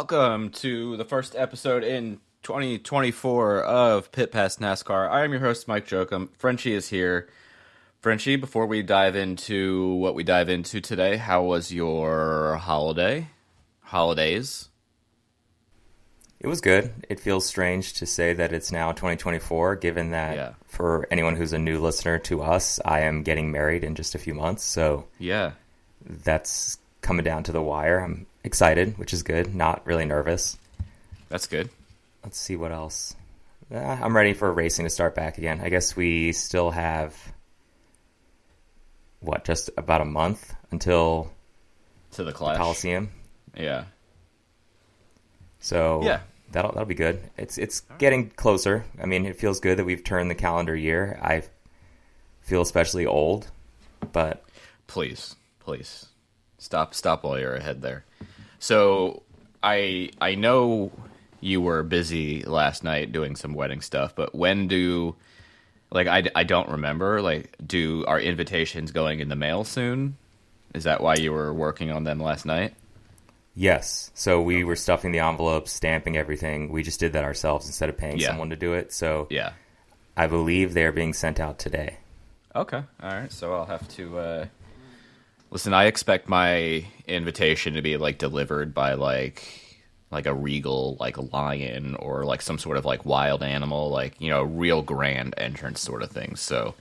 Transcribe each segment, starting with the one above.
Welcome to the first episode in 2024 of Pit Pass NASCAR. I am your host, Mike Jokum. Frenchie is here. Frenchie, before we dive into what we dive into today, how was your holiday? Holidays? It was good. It feels strange to say that it's now 2024, given that Yeah. for anyone who's a new listener to us, I am getting married in just a few months. So Yeah. that's coming down to the wire. I'm excited, which is good. Not really nervous. That's good. Let's see what else. Uh, I'm ready for racing to start back again. I guess we still have, what, just about a month until To the clash. Coliseum. Yeah. So Yeah. that'll that'll be good. It's it's getting closer. I mean, it feels good that we've turned the calendar year. I feel especially old, but Please, please. Stop stop while you're ahead there. So I I know you were busy last night doing some wedding stuff, but when do like I, I don't remember like do our invitations going in the mail soon? Is that why you were working on them last night? yes. So we were stuffing the envelopes, stamping everything. We just did that ourselves instead of paying Yeah. someone to do it. So Yeah. I believe they're being sent out today. Okay. All right. So I'll have to uh listen, I expect my invitation to be like delivered by like like a regal like a lion or like some sort of like wild animal, like, you know, real grand entrance sort of thing. So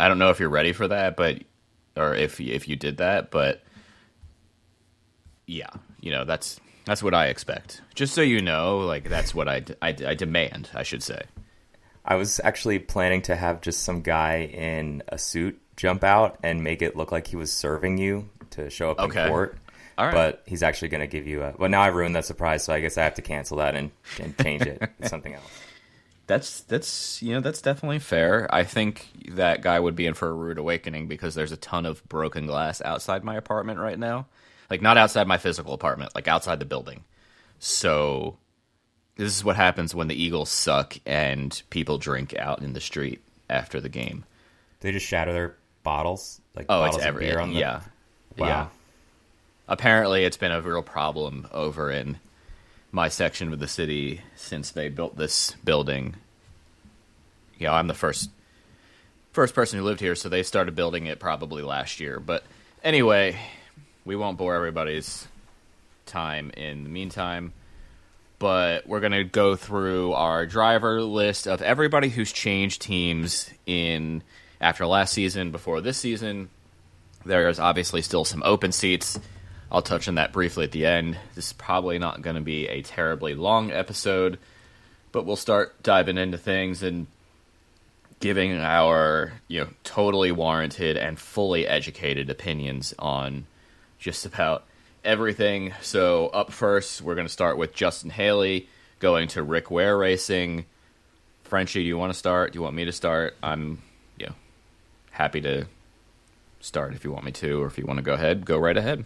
I don't know if you're ready for that, but or if if you did that, but yeah, you know, that's that's what I expect. Just so you know, like that's what I, I, I demand, I should say. I was actually planning to have just some guy in a suit jump out and make it look like he was serving you to show up Okay. in court. All right. But he's actually going to give you a. Well, now I ruined that surprise, so I guess I have to cancel that and, and change it to something else. That's that's you know that's definitely fair. I think that guy would be in for a rude awakening because there's a ton of broken glass outside my apartment right now. Like not outside my physical apartment, like outside the building. So this is what happens when the Eagles suck and people drink out in the street after the game. They just shatter their bottles, like Oh, bottles it's of every beer on the. yeah, Wow. yeah. Apparently, it's been a real problem over in my section of the city since they built this building. Know, I'm the first first person who lived here, so they started building it probably last year. But anyway, we won't bore everybody's time in the meantime. But we're going to go through our driver list of everybody who's changed teams in after last season, before this season. There's obviously still some open seats. I'll touch on that briefly at the end. This is probably not going to be a terribly long episode, but we'll start diving into things and giving our, you know, totally warranted and fully educated opinions on just about everything. So, up first, we're going to start with Justin Haley going to Rick Ware Racing. Frenchie, do you want to start? Do you want me to start? I'm, you know, happy to start if you want me to, or if you want to go ahead, go right ahead.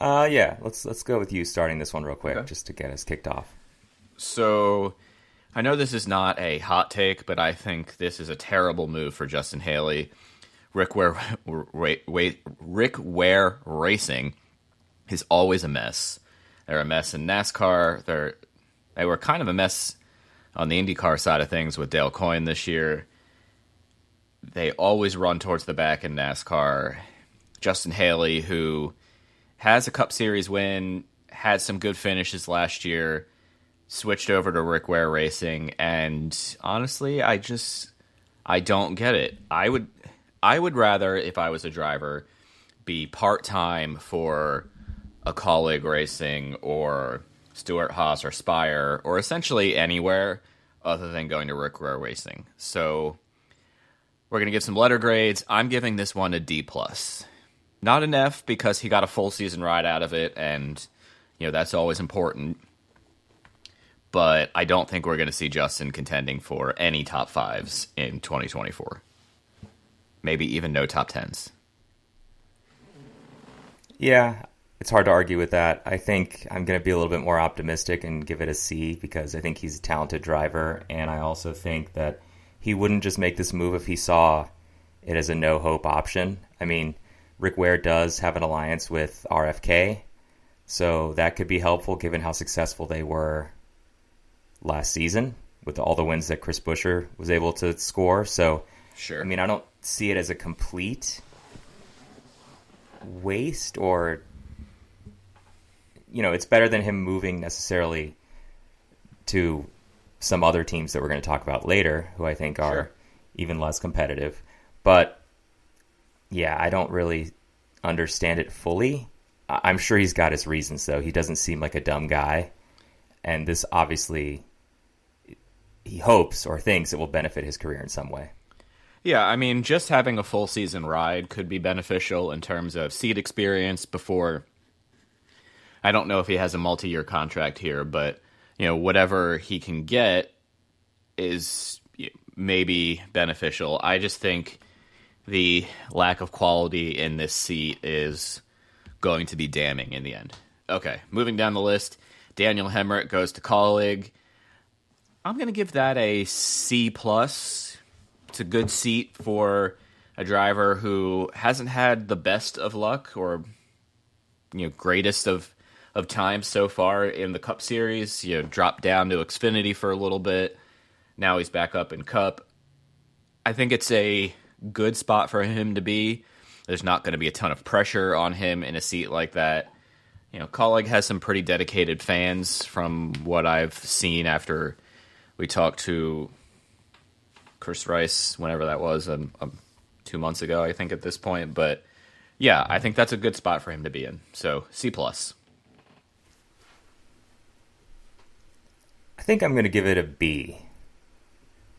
Uh, yeah. Let's let's go with you starting this one real quick, Okay. just to get us kicked off. So, I know this is not a hot take, but I think this is a terrible move for Justin Haley. Rick Ware, Rick Ware Racing is always a mess. They're a mess in NASCAR. They're they were kind of a mess on the IndyCar side of things with Dale Coyne this year. They always run towards the back in NASCAR. Justin Haley, who has a Cup Series win, had some good finishes last year, switched over to Rick Ware Racing, and honestly, I just I don't get it. I would I would rather, if I was a driver, be part time for a Kaulig Racing or Stewart Haas or Spire or essentially anywhere other than going to Rick Ware Racing. So we're gonna give some letter grades. I'm giving this one a D plus. Not an F because he got a full season ride out of it and you know that's always important. But I don't think we're to see Justin contending for any top fives in 2024. Maybe even no top tens. Yeah, it's hard to argue with that. I think I'm going to be a little bit more optimistic and give it a C because I think he's a talented driver, and I also think that he wouldn't just make this move if he saw it as a no hope option. I mean, Rick Ware does have an alliance with RFK, So that could be helpful given how successful they were last season with all the wins that Chris Buescher was able to score. So, sure. I mean, I don't see it as a complete waste or you know, it's better than him moving necessarily to some other teams that we're going to talk about later who I think are Sure. even less competitive. But yeah, I don't really understand it fully. I'm sure he's got his reasons though. He doesn't seem like a dumb guy. And this obviously he hopes or thinks it will benefit his career in some way. Yeah, I mean, just having a full season ride could be beneficial in terms of seat experience before. I don't know if he has a multi year contract here, but, you know, whatever he can get is maybe beneficial. I just think the lack of quality in this seat is going to be damning in the end. Okay, moving down the list, Daniel Hemric goes to Kaulig. I'm going to give that a C plus. It's a good seat for a driver who hasn't had the best of luck or you know greatest of of times so far in the Cup Series. You know, dropped down to Xfinity for a little bit. Now he's back up in Cup. I think it's a good spot for him to be. There's not going to be a ton of pressure on him in a seat like that. You know, Kaulig has some pretty dedicated fans from what I've seen after we talked to Chris Rice, whenever that was, um, um, two months ago, I think at this point. But yeah, I think that's a good spot for him to be in. So C plus. I think I'm going to give it a B.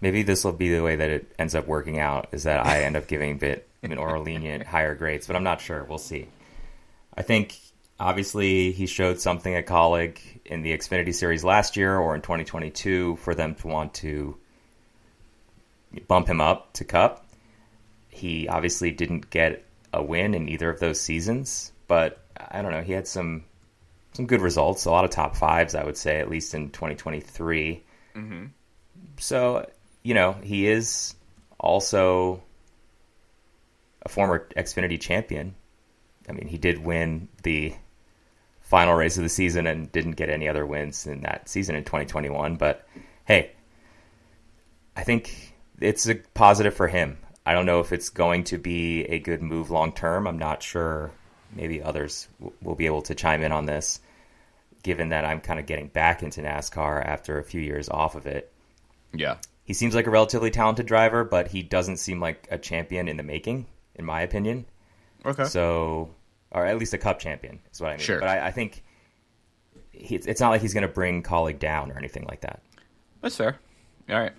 Maybe this will be the way that it ends up working out. Is that I end up giving a bit more lenient, higher grades, but I'm not sure. We'll see. I think obviously he showed something at Kaulig in the Xfinity Series last year or in 2022 for them to want to bump him up to Cup. He obviously didn't get a win in either of those seasons, but I don't know. He had some some good results, a lot of top fives, I would say, at least in 2023. Mm-hmm. So, you know, he is also a former Xfinity champion. I mean, he did win the final race of the season and didn't get any other wins in that season in 2021. But hey, I think it's a positive for him. I don't know if it's going to be a good move long term. I'm not sure. Maybe others w- will be able to chime in on this, given that I'm kind of getting back into NASCAR after a few years off of it. Yeah. He seems like a relatively talented driver, but he doesn't seem like a champion in the making, in my opinion. Okay. So, or at least a cup champion is what I mean. Sure. But I, I think he, it's, not like he's going to bring Kaulig down or anything like that. That's fair. All right.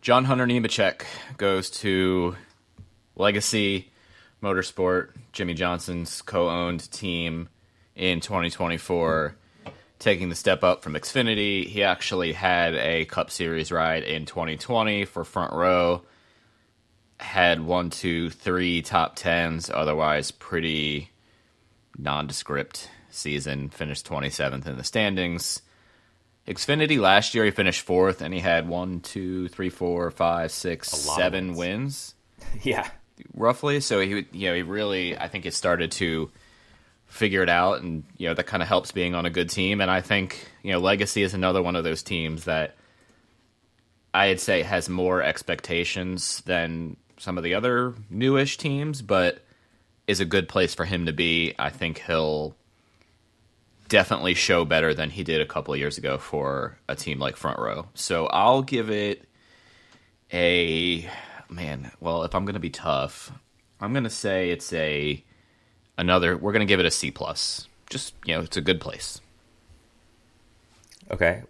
John Hunter Nemechek goes to Legacy Motorsport, Jimmie Johnson's co-owned team in 2024, taking the step up from Xfinity. He actually had a Cup Series ride in 2020 for Front Row. Had one, two, three top tens. Otherwise, pretty nondescript season. Finished 27th in the standings. Xfinity last year he finished fourth and he had one, two, three, four, five, six, A lot of seven wins. wins yeah. roughly. So he, you know, he really, I think, it started to figure it out, and you know that kind of helps being on a good team. And I think you know Legacy is another one of those teams that I'd say has more expectations than some of the other newish teams, but is a good place for him to be. I think he'll definitely show better than he did a couple of years ago for a team like Front Row. So I'll give it a man. Well, if I'm going to be tough, I'm going to say it's a another. We're going to give it a C plus. Just you know, it's a good place. Okay.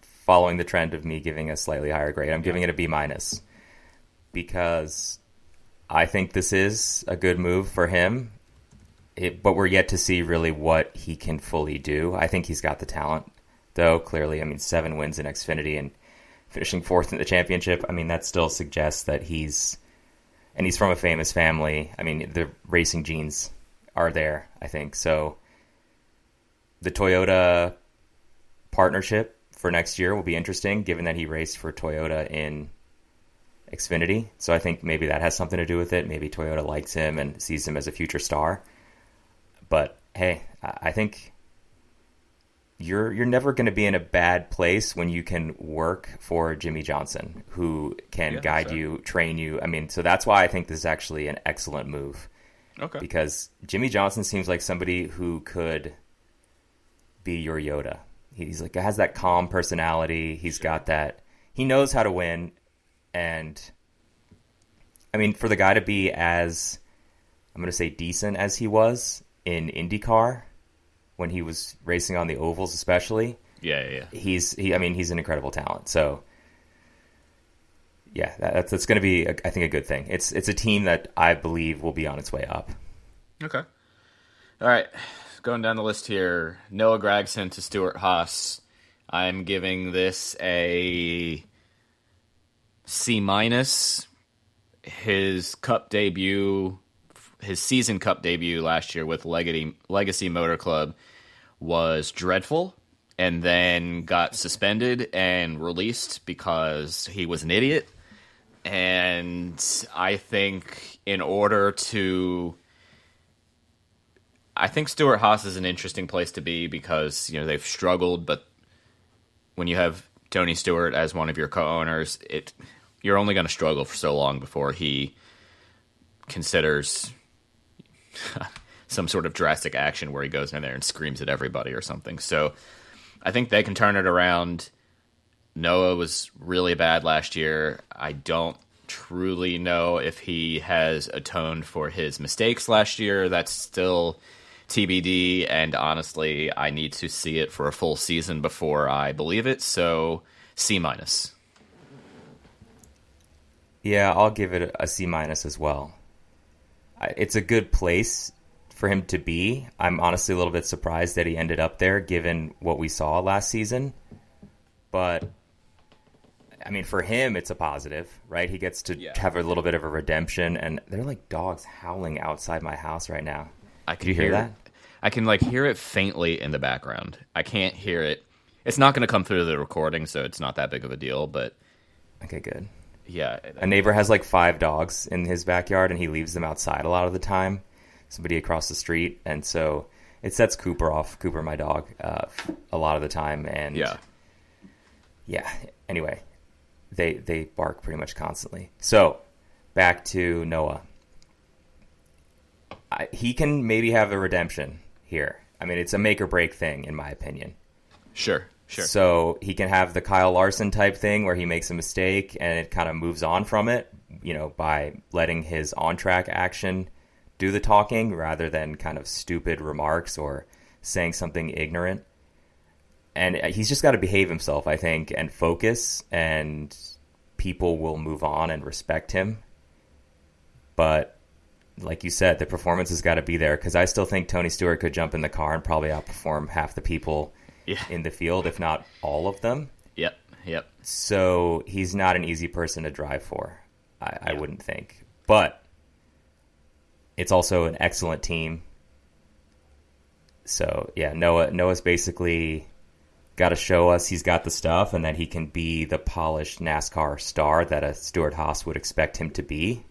Following the trend of me giving a slightly higher grade, I'm giving it a B minus because I think this is a good move for him. It, but we're yet to see really what he can fully do. I think he's got the talent, though. Clearly, I mean, seven wins in Xfinity and finishing fourth in the championship. I mean, that still suggests that he's and he's from a famous family. I mean, the racing genes are there. I think so. The Toyota partnership for next year will be interesting, given that he raced for Toyota in Xfinity. So I think maybe that has something to do with it. Maybe Toyota likes him and sees him as a future star. But hey, I think you're you're never going to be in a bad place when you can work for Jimmie Johnson, who can Yeah, guide you, train you. I mean, so that's why I think this is actually an excellent move Okay. because Jimmie Johnson seems like somebody who could be your Yoda. He's like has that calm personality. He's got that. He knows how to win, and I mean, for the guy to be as I'm going to say decent as he was in IndyCar when he was racing on the ovals, especially Yeah, yeah, yeah. he's he. I mean, he's an incredible talent. So. Yeah, that, that's, that's going to be, a, I think, a good thing. It's it's a team that I believe will be on its way up. Okay. All right. Going down the list here Noah Gragson to Stewart Haas. I'm giving this a C minus. His cup debut, his season cup debut last year with Legacy, Legacy Motor Club was dreadful and then got suspended and released because he was an idiot. And I think in order to I think Stewart Haas is an interesting place to be because you know they've struggled, but when you have Tony Stewart as one of your co-owners, it you're only going to struggle for so long before he considers some sort of drastic action where he goes in there and screams at everybody or something. So I think they can turn it around. Noah was really bad last year. I don't truly know if he has atoned for his mistakes last year. That's still TBD, and honestly, I need to see it for a full season before I believe it. So C minus. Yeah, I'll give it a C minus as well. It's a good place for him to be. I'm honestly a little bit surprised that he ended up there, given what we saw last season. But I mean, for him, it's a positive, right? He gets to Yeah. have a little bit of a redemption, and they're like dogs howling outside my house right now. I can you hear that? It. I can like hear it faintly in the background. I can't hear it. It's not going to come through the recording, so it's not that big of a deal. But Okay, good. Yeah, A neighbor has like five dogs in his backyard, and he leaves them outside a lot of the time. Somebody across the street, and so it sets Cooper off. Cooper, my dog, uh, a lot of the time, and yeah, yeah. Anyway, they they bark pretty much constantly. So back to Noah. I, he can maybe have a redemption here. I mean, it's a make or break thing, in my opinion. sure, sure. So he can have the Kyle Larson type thing where he makes a mistake and it kind of moves on from it, you know, by letting his on track action do the talking rather than kind of stupid remarks or saying something ignorant. And uh, he's just got to behave himself, I think, and focus, and people will move on and respect him. But like you said, the performance has got to be there because I still think Tony Stewart could jump in the car and probably outperform half the people yeah, in the field, if not all of them. yep, yep. So he's not an easy person to drive for, I, I wouldn't think. But it's also an excellent team. So yeah, Noah Noah's basically got to show us he's got the stuff, and that he can be the polished NASCAR star that a Stewart Haas would expect him to be.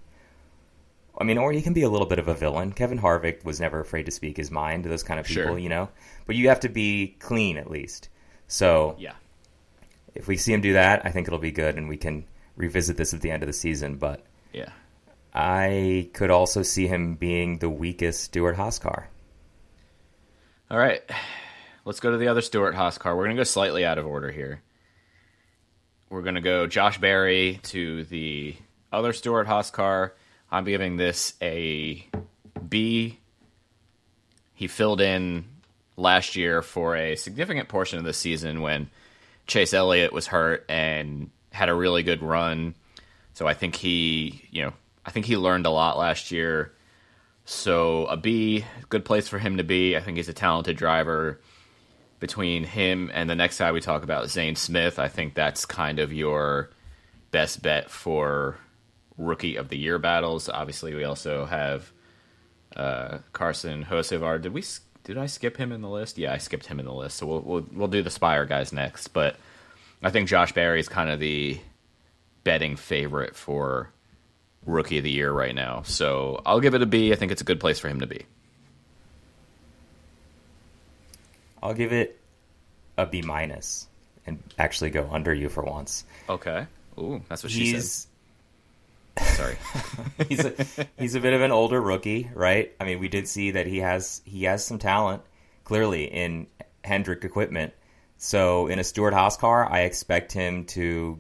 I mean, or he can be a little bit of a villain. Kevin Harvick was never afraid to speak his mind to those kind of people, Sure. you know. But you have to be clean at least. So Yeah, if we see him do that, I think it'll be good, and we can revisit this at the end of the season. But yeah. I could also see him being the weakest Stewart Haas car. All right, let's go to the other Stewart Haas car. We're going to go slightly out of order here. We're going to go Josh Berry to the other Stewart Haas car. I'm giving this a B. He filled in last year for a significant portion of the season when Chase Elliott was hurt and had a really good run. So I think he, you know, I think he learned a lot last year. So a B, good place for him to be. I think he's a talented driver. Between him and the next guy we talk about, Zane Smith, I think that's kind of your best bet for rookie of the year battles. Obviously, we also have uh, Carson Hocevar. Did we? Did I skip him in the list? Yeah, I skipped him in the list. So we'll we'll, we'll do the Spire guys next. But I think Josh Berry is kind of the betting favorite for rookie of the year right now. So I'll give it a B. I think it's a good place for him to be. I'll give it a B minus and actually go under you for once. Okay. Ooh, that's what she He's said. Sorry. he's a, he's a bit of an older rookie, right? I mean, we did see that he has he has some talent clearly in Hendrick equipment. So in a Stewart Haas car, I expect him to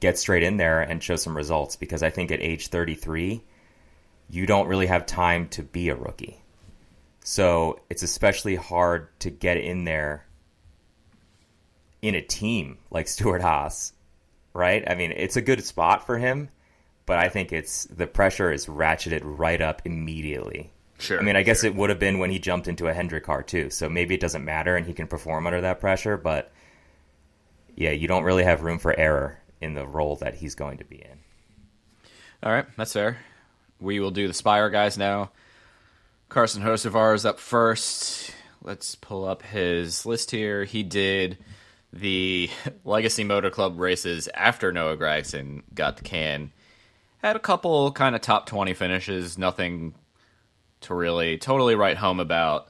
get straight in there and show some results because I think at age 33, you don't really have time to be a rookie. So it's especially hard to get in there in a team like Stewart Haas, right? I mean, it's a good spot for him, but I think it's the pressure is ratcheted right up immediately. Sure. I mean, I guess sure. it would have been when he jumped into a Hendrick car too, so maybe it doesn't matter and he can perform under that pressure, but yeah, you don't really have room for error in the role that he's going to be in. All right, that's fair. We will do the Spire guys now. Carson Hocevar is up first. Let's pull up his list here. He did the Legacy Motor Club races after Noah Gragson got the can. Had a couple kind of top 20 finishes, nothing to really totally write home about.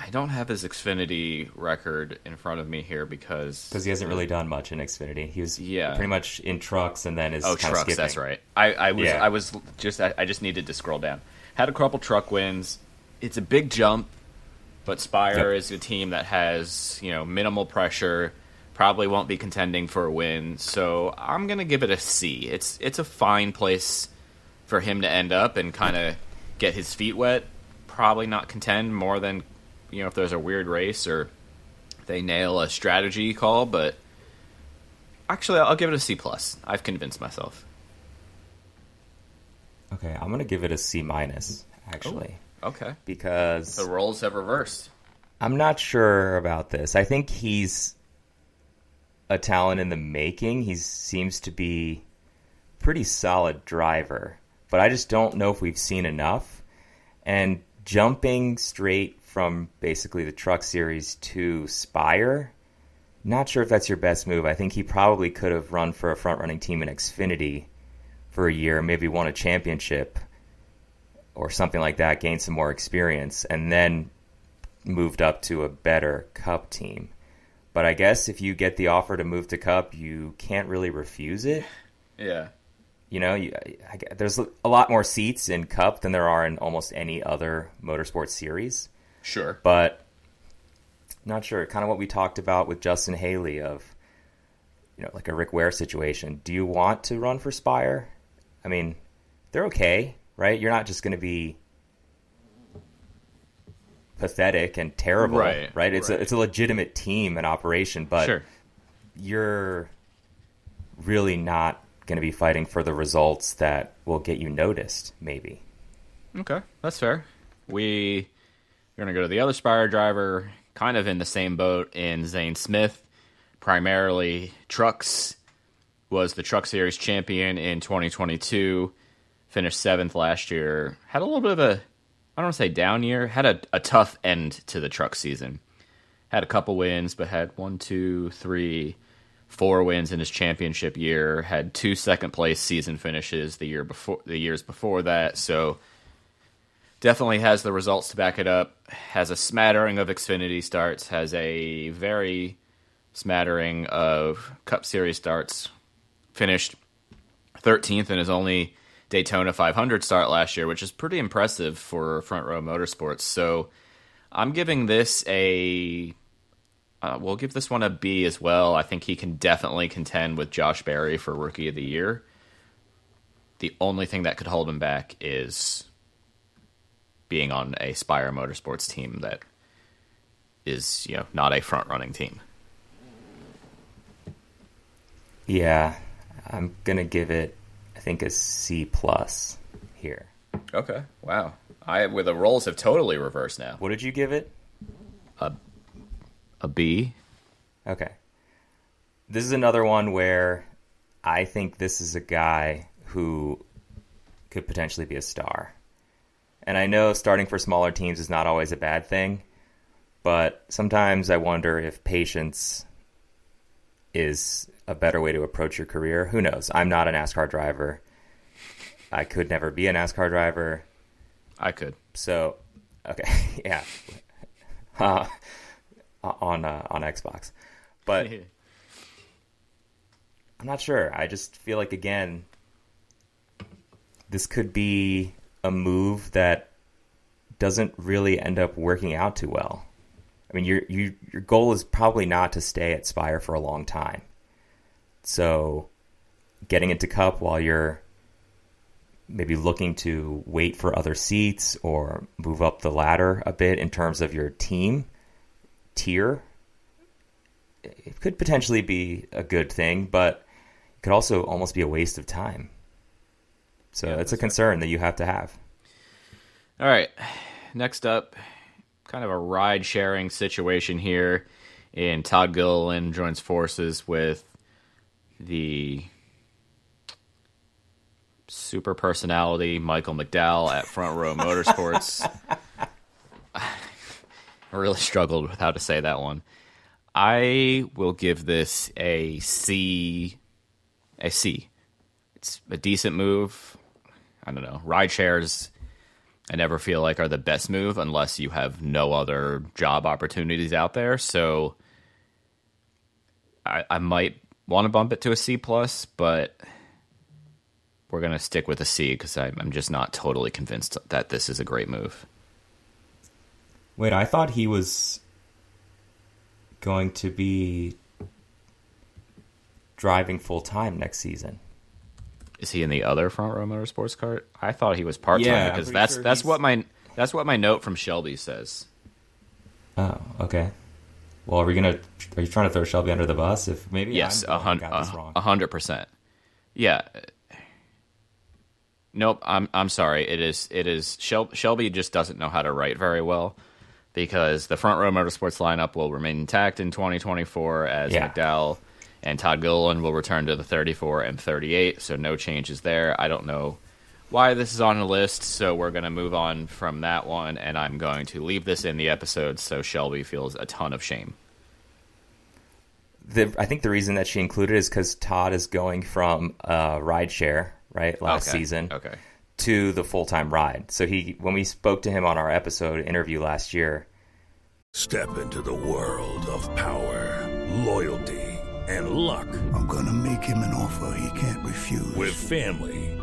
I don't have his Xfinity record in front of me here because Because he hasn't really done much in Xfinity. He was Yeah. pretty much in trucks and then is Oh, trucks. skipping. That's right. I, I was Yeah. I was just I, I just needed to scroll down. Had a couple truck wins. It's a big jump, but Spire Yep. is a team that has you know minimal pressure. Probably won't be contending for a win. So I'm gonna give it a C. It's it's a fine place for him to end up and kind of get his feet wet. Probably not contend more than you know if there's a weird race or they nail a strategy call, but. Actually, I'll give it a C plus. I've convinced myself. Okay, I'm gonna give it a C minus actually oh, Okay. because The roles have reversed. I'm not sure about this. I think he's a talent in the making. He seems to be pretty solid driver, but I just don't know if we've seen enough. And jumping straight from basically the truck series to Spire, not sure if that's your best move. I think he probably could have run for a front running team in Xfinity for a year, maybe won a championship or something like that, gained some more experience, and then moved up to a better Cup team. But I guess if you get the offer to move to Cup, you can't really refuse it. Yeah. You know, you, I, there's a lot more seats in Cup than there are in almost any other motorsport series. Sure. But not sure. Kind of what we talked about with Justin Haley of, you know, like a Rick Ware situation. Do you want to run for Spire? I mean, they're okay, right? You're not just going to be pathetic and terrible, Right, right? It's right. a it's a legitimate team and operation, but sure. you're really not going to be fighting for the results that will get you noticed, maybe. Okay, that's fair. We are going to go to the other Spire driver, kind of in the same boat in Zane Smith, primarily trucks. Was the Truck Series champion in 2022, finished seventh last year. Had a little bit of a, I don't say down year, had a, a tough end to the truck season. Had a couple wins, but had one, two, three, four wins in his championship year. Had two second place season finishes the year before, the years before that. So definitely has the results to back it up. Has a smattering of Xfinity starts. Has a very smattering of Cup Series starts. Finished 13th in his only Daytona 500 start last year, which is pretty impressive for Front Row Motorsports. So I'm giving this a. Uh, we'll give this one a B as well. I think he can definitely contend with Josh Berry for Rookie of the Year. The only thing that could hold him back is being on a Spire Motorsports team that is, you know, not a front running team. Yeah, I'm gonna give it, think, is C plus here. Okay. Wow. I with the roles have totally reversed now. What did you give it? A B. Okay. This is another one where I think this is a guy who could potentially be a star. And I know starting for smaller teams is not always a bad thing, but sometimes I wonder if patience is a better way to approach your career. Who knows? I'm not a NASCAR driver. I could never be a NASCAR driver. I could. So, okay, yeah. uh, on uh, on Xbox, but I'm not sure. I just feel like again, this could be a move that doesn't really end up working out too well. I mean, your you, your goal is probably not to stay at Spire for a long time. So, getting into Cup while you're maybe looking to wait for other seats or move up the ladder a bit in terms of your team tier, it could potentially be a good thing, but it could also almost be a waste of time. So yeah, it's a concern right. that you have to have. All right. Next up, kind of a ride sharing situation here. And Todd Gilliland joins forces with the super personality Michael McDowell at Front Row Motorsports. I really struggled with how to say that one. I will give this a C. A C. It's a decent move. I don't know. Ride shares I never feel like are the best move unless you have no other job opportunities out there. So I, I might want to bump it to a C plus, but we're gonna stick with a C because I'm just not totally convinced that this is a great move. Wait, I thought he was going to be driving full time next season. Is he in the other front row motorsports cart? I thought he was part time yeah, because that's sure that's what my that's what my note from Shelby says. Oh, okay. Well, are we gonna? Are you trying to throw Shelby under the bus? If maybe yes, a hundred percent. Yeah. Nope. I'm I'm sorry. It is it is Shel- Shelby just doesn't know how to write very well because the front row motorsports lineup will remain intact in 2024 as yeah. McDowell and Todd Gilliland will return to the 34 and 38, so no changes there. I don't know why this is on the list, so we're going to move on from that one, and I'm going to leave this in the episode so Shelby feels a ton of shame. The, I think the reason that she included is because Todd is going from uh, rideshare, right, last okay. season, okay. to the full time ride. So he, when we spoke to him on our episode interview last year, step into the world of power, loyalty and luck. I'm gonna make him an offer he can't refuse. With family,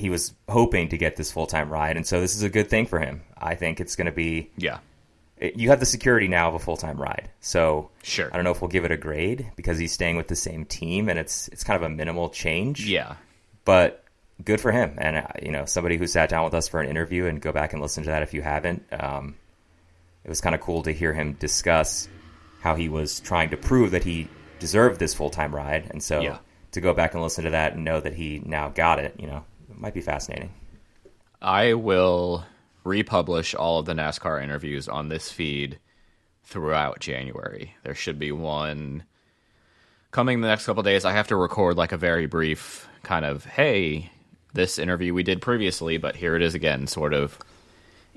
He was hoping to get this full time ride, and so this is a good thing for him. I think it's going to be yeah. you have the security now of a full time ride, so sure. I don't know if we'll give it a grade because he's staying with the same team, and it's it's kind of a minimal change. Yeah, but good for him, and uh, you know somebody who sat down with us for an interview, and go back and listen to that if you haven't. Um, it was kind of cool to hear him discuss how he was trying to prove that he deserved this full time ride, and so. Yeah. To go back and listen to that and know that he now got it, you know, might be fascinating. I will republish all of the NASCAR interviews on this feed throughout January. There should be one coming the next couple days. I have to record like a very brief kind of hey, this interview we did previously, but here it is again, sort of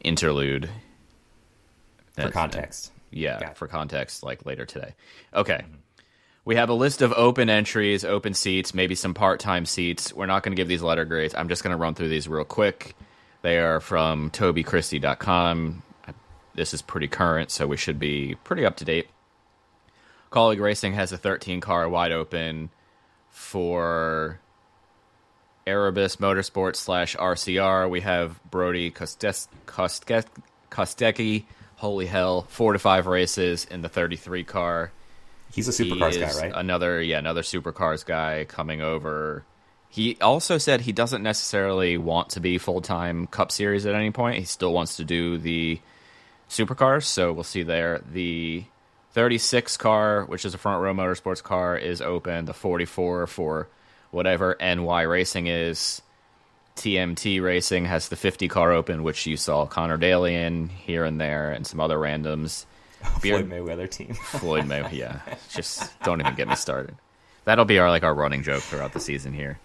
interlude. For context. Yeah, for context, like later today. Okay. Mm-hmm. We have a list of open entries, open seats, maybe some part time seats. We're not going to give these letter grades. I'm just going to run through these real quick. They are from TobyChristie.com. This is pretty current, so we should be pretty up to date. Kaulig Racing has a 13 car wide open for Erebus Motorsports slash RCR. We have Brody Kostecki. Holy hell, four to five races in the 33 car. He's a supercars is guy, right? Another yeah, another supercars guy coming over. He also said he doesn't necessarily want to be full time Cup Series at any point. He still wants to do the supercars, so we'll see there. The 36 car, which is a front row motorsports car, is open. The 44 for whatever NY Racing is. TMT Racing has the 50 car open, which you saw Conor Daly in here and there, and some other randoms. Floyd Mayweather team. Floyd May, yeah. Just don't even get me started. That'll be our like our running joke throughout the season here.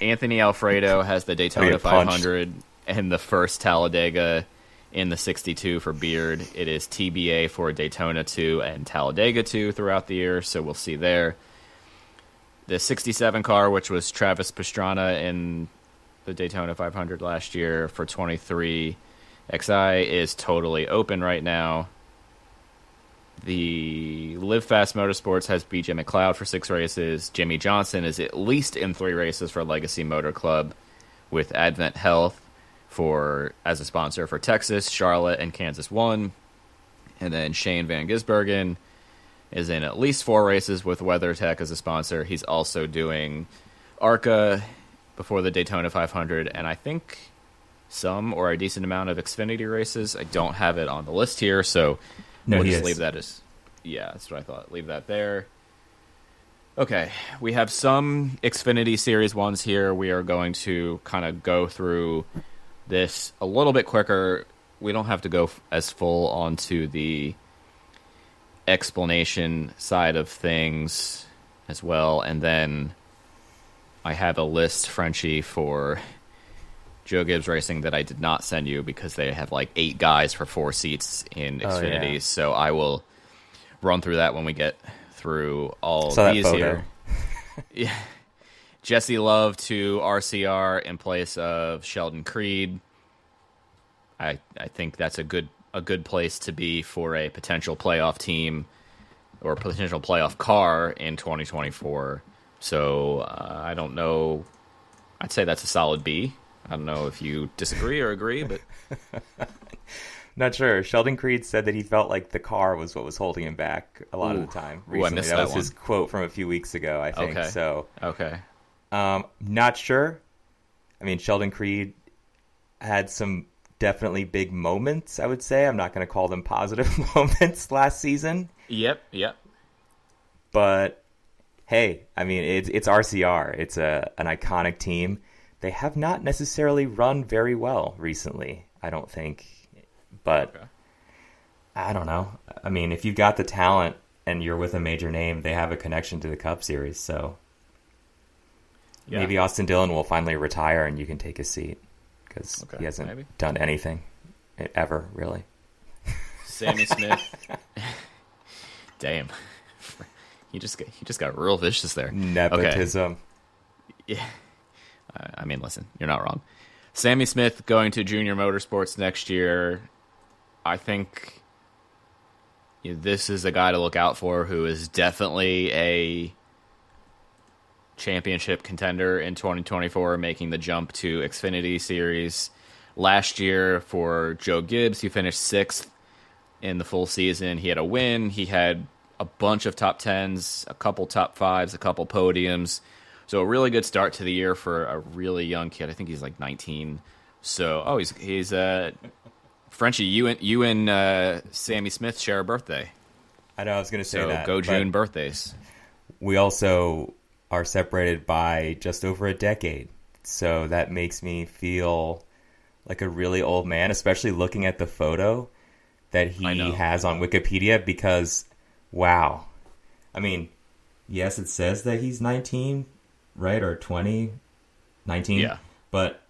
Anthony Alfredo has the Daytona get punched. 500 and the first Talladega in the 62 for Beard. It is TBA for Daytona 2 and Talladega 2 throughout the year, so we'll see there. The 67 car, which was Travis Pastrana in the Daytona 500 last year for 23 XI, is totally open right now. The Live Fast Motorsports has BJ McLeod for six races. Jimmie Johnson is at least in three races for Legacy Motor Club, with Advent Health for as a sponsor for Texas, Charlotte, and Kansas one. And then Shane Van Gisbergen is in at least four races with WeatherTech as a sponsor. He's also doing ARCA before the Daytona 500, and I think some or a decent amount of Xfinity races. I don't have it on the list here, so No, we'll just is. leave that as yeah, that's what I thought. Leave that there. Okay, we have some Xfinity Series ones here. We are going to kind of go through this a little bit quicker. We don't have to go f- as full onto the explanation side of things as well, and then I have a list, Frenchie, for Joe Gibbs Racing that I did not send you because they have like eight guys for four seats in Oh, Xfinity. yeah. So I will run through that when we get through all Saw these here. yeah. Jesse Love to RCR in place of Sheldon Creed. I I think that's a good a good place to be for a potential playoff team or potential playoff car in 2024. So uh, I don't know. I'd say that's a solid B. I don't know if you disagree or agree, but Not sure. Sheldon Creed said that he felt like the car was what was holding him back a lot Ooh. of the time. Ooh, I Recently. missed that, that was his one. quote from a few weeks ago, I think. Okay. So, okay. um, not sure. I mean, Sheldon Creed had some definitely big moments. I would say I'm not going to call them positive moments last season, Yep. Yep. but hey, I mean, it's it's RCR. It's a an iconic team. They have not necessarily run very well recently. I don't think, but. Okay. I don't know. I mean, if you've got the talent and you're with a major name, they have a connection to the Cup Series. So Yeah. maybe Austin Dillon will finally retire and you can take a seat because Okay, he hasn't maybe. done anything ever, really. Sammy Smith. Damn. He just got, he just got real vicious there. Nepotism. Yeah. I mean, listen, you're not wrong. Sammy Smith going to Junior Motorsports next year. I think this is a guy to look out for who is definitely a championship contender in 2024, making the jump to Xfinity Series. Last year for Joe Gibbs, he finished sixth in the full season. He had a win. He had a bunch of top tens, a couple top fives, a couple podiums. So a really good start to the year for a really young kid. I think he's like 19. So oh, he's he's uh, Frenchie. You and you and uh, Sammy Smith share a birthday. I know I was going to say So that. go June birthdays. We also are separated by just over a decade. So that makes me feel like a really old man, especially looking at the photo that he has on Wikipedia because wow. I mean, yes, it says that he's 19, right? Or 20, 19. Yeah. But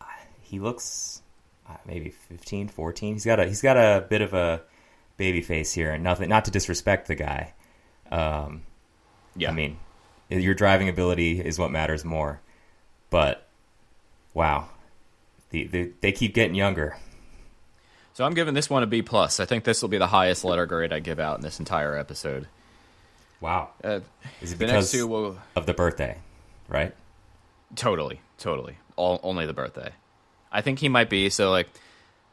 uh, he looks uh, maybe 15, 14. He's got a he's got a bit of a baby face here and nothing not to disrespect the guy. Um Yeah, I mean, your driving ability is what matters more. But wow, the, the, they keep getting younger. So I'm giving this one a B plus. I think this will be the highest letter grade I give out in this entire episode. Wow, Uh, is it the next because two will of the birthday, right? totally, totally, all, only the birthday. I think he might be so like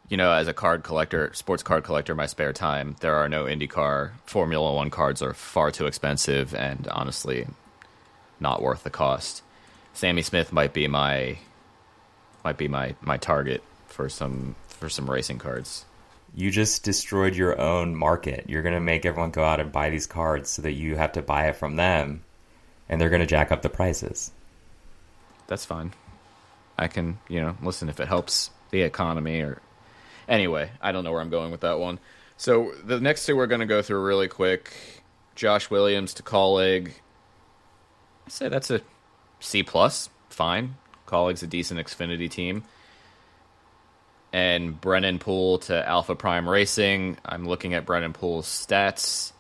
you know, as a card collector, sports card collector, in my spare time, there are no IndyCar. Formula One cards are far too expensive and honestly not worth the cost. Sammy Smith might be my might be my, my target for some for some racing cards. You just destroyed your own market. You're going to make everyone go out and buy these cards so that you have to buy it from them and they're going to jack up the prices. That's fine. I can, you know, listen if it helps the economy or anyway, I don't know where I'm going with that one. So the next two we're going to go through really quick. Josh Williams to Kaulig. I say that's a C plus. Fine. Kaulig's a decent Xfinity team. And Brennan Poole to Alpha Prime Racing. I'm looking at Brennan Poole's stats.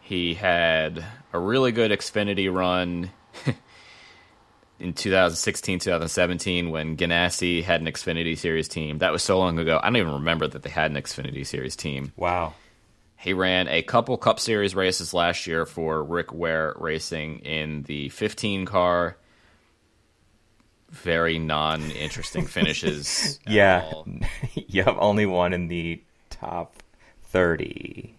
He had a really good Xfinity run in 2016, 2017 when Ganassi had an Xfinity Series team. That was so long ago. I don't even remember that they had an Xfinity Series team. Wow. He ran a couple Cup Series races last year for Rick Ware Racing in the 15 car. Very non interesting finishes. Yeah. you have only one in the top 30.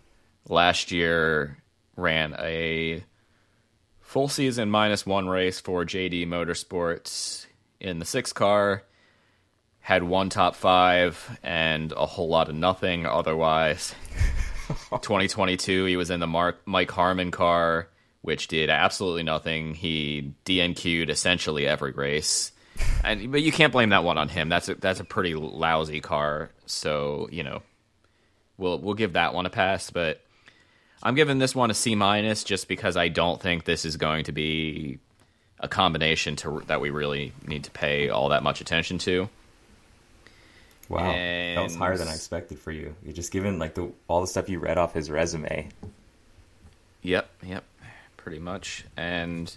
Last year ran a full season minus one race for JD Motorsports in the six car. Had one top five and a whole lot of nothing otherwise. 2022, he was in the Mark, Mike Harmon car, which did absolutely nothing. He DNQ'd essentially every race, and but you can't blame that one on him. That's a, that's a pretty lousy car. So you know, we'll we'll give that one a pass. But I'm giving this one a C minus just because I don't think this is going to be a combination to that we really need to pay all that much attention to. Wow. that was higher than I expected for you. You're just given like the all the stuff you read off his resume. Yep, yep, pretty much. And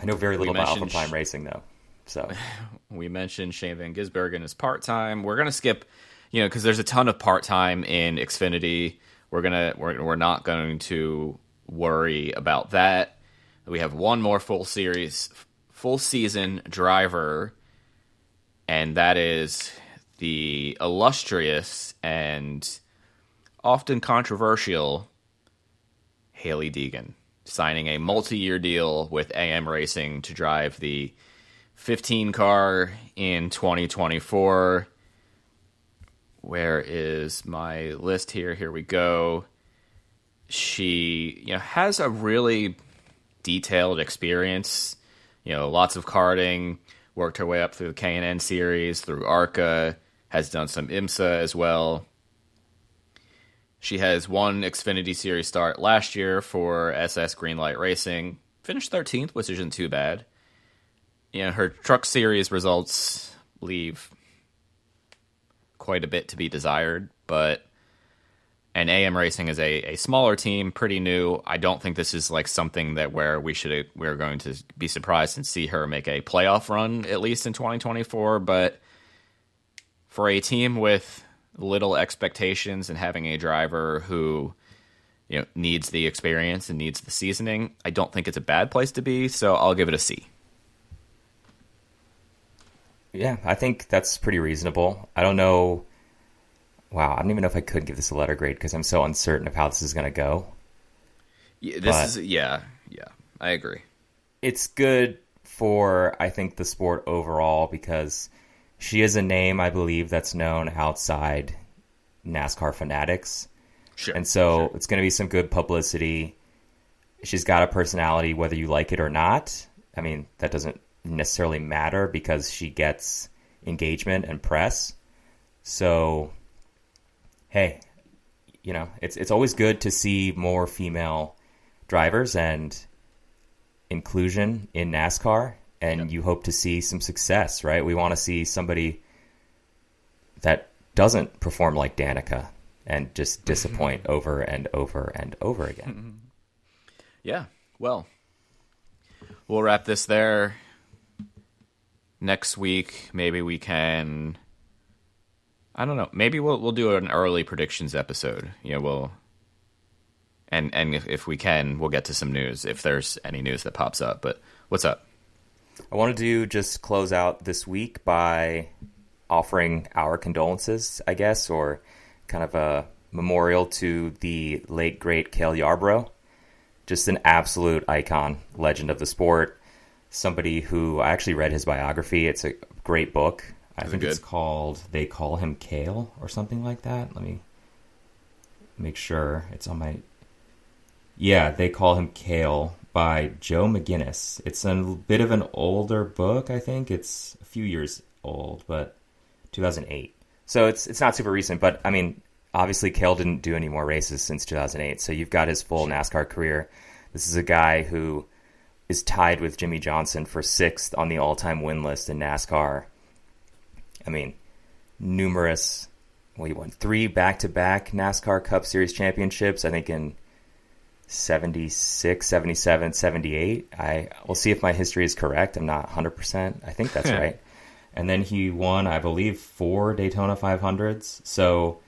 I know very little about Alpha mentioned Prime Racing though. So we mentioned Shane Van Gisbergen is part time. We're gonna skip, you know, because there's a ton of part time in Xfinity. We're gonna we're we're not going to worry about that. We have one more full series, full season driver, and that is the illustrious and often controversial Hailie Deegan signing a multi-year deal with AM Racing to drive the 15 car in 2024. Where is my list here? Here we go. She, you know, has a really detailed experience. You know, lots of karting. Worked her way up through the K and N series, through ARCA. Has done some IMSA as well. She has one Xfinity Series start last year for SS Greenlight Racing. Finished 13th, which isn't too bad. You know, her Truck Series results leave quite a bit to be desired, but and AM Racing is a, a smaller team, pretty new. I don't think this is like something that where we should we're going to be surprised and see her make a playoff run at least in 2024. But for a team with little expectations and having a driver who you know needs the experience and needs the seasoning, I don't think it's a bad place to be. So I'll give it a C. yeah, I think that's pretty reasonable. I don't know. Wow, I don't even know if I could give this a letter grade because I'm so uncertain of how this is going to go. Yeah, this But- is yeah, yeah. I agree. it's good for I think the sport overall because she is a name I believe that's known outside NASCAR fanatics. Sure. And so it's going to be some good publicity. She's got a personality whether you like it or not. I mean, that doesn't necessarily matter because she gets engagement and press. So hey, you know, it's it's always good to see more female drivers and inclusion in NASCAR, and you hope to see some success, right? We want to see somebody that doesn't perform like Danica and just disappoint over and over and over again. Mm-hmm. Yeah. Well, we'll wrap this there. Next week, maybe we can. I don't know. Maybe we'll we'll do an early predictions episode. You know, we'll. And and if, if we can, we'll get to some news if there's any news that pops up. But what's up? I wanted to just close out this week by offering our condolences, I guess, or kind of a memorial to the late great Cale Yarborough. Just an absolute icon, legend of the sport. Somebody who I actually read his biography. It's a great book. I Is it think it's called "They Call Him Cale or something like that. Let me make sure it's on my. Yeah, they call him Cale by Joe McGinnis. It's a bit of an older book, I think. It's a few years old, but 2008. So it's it's not super recent, but I mean, obviously Cale didn't do any more races since 2008. So you've got his full NASCAR career. This is a guy who is tied with Jimmie Johnson for sixth on the all-time win list in NASCAR. I mean, numerous. Well, he won three back-to-back NASCAR Cup Series championships. I think in 76, 77, 78. I will see if my history is correct. I'm not 100%. I think that's right. And then he won, I believe, four Daytona 500s. So,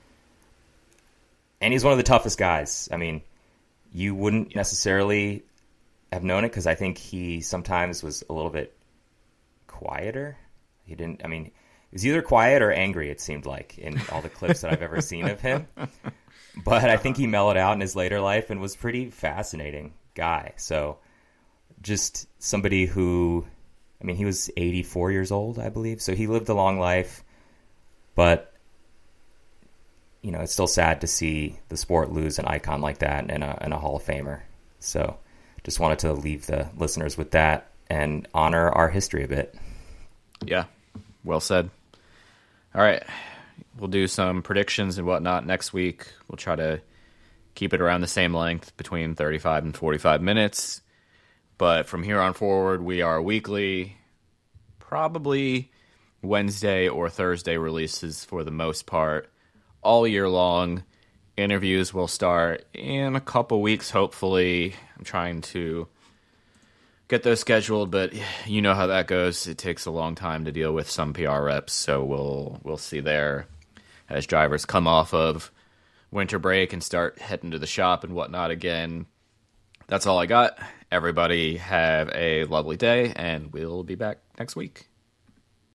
and he's one of the toughest guys. I mean, you wouldn't necessarily have known it because I think he sometimes was a little bit quieter. He didn't, I mean, he was either quiet or angry, it seemed like, in all the clips that I've ever seen of him but I think he mellowed out in his later life and was pretty fascinating guy. So just somebody who I mean he was 84 years old, I believe. So he lived a long life, but you know, it's still sad to see the sport lose an icon like that and a, and a Hall of Famer. So just wanted to leave the listeners with that and honor our history a bit. Yeah, well said. All right, we'll do some predictions and whatnot next week. We'll try to keep it around the same length, between 35 and 45 minutes. But from here on forward, we are weekly, probably Wednesday or Thursday releases for the most part, all year long. Interviews will start in a couple weeks, hopefully. I'm trying to get those scheduled, but you know how that goes. It takes a long time to deal with some PR reps, so we'll we'll see there as drivers come off of winter break and start heading to the shop and whatnot again. That's all I got. Everybody have a lovely day, and we'll be back next week.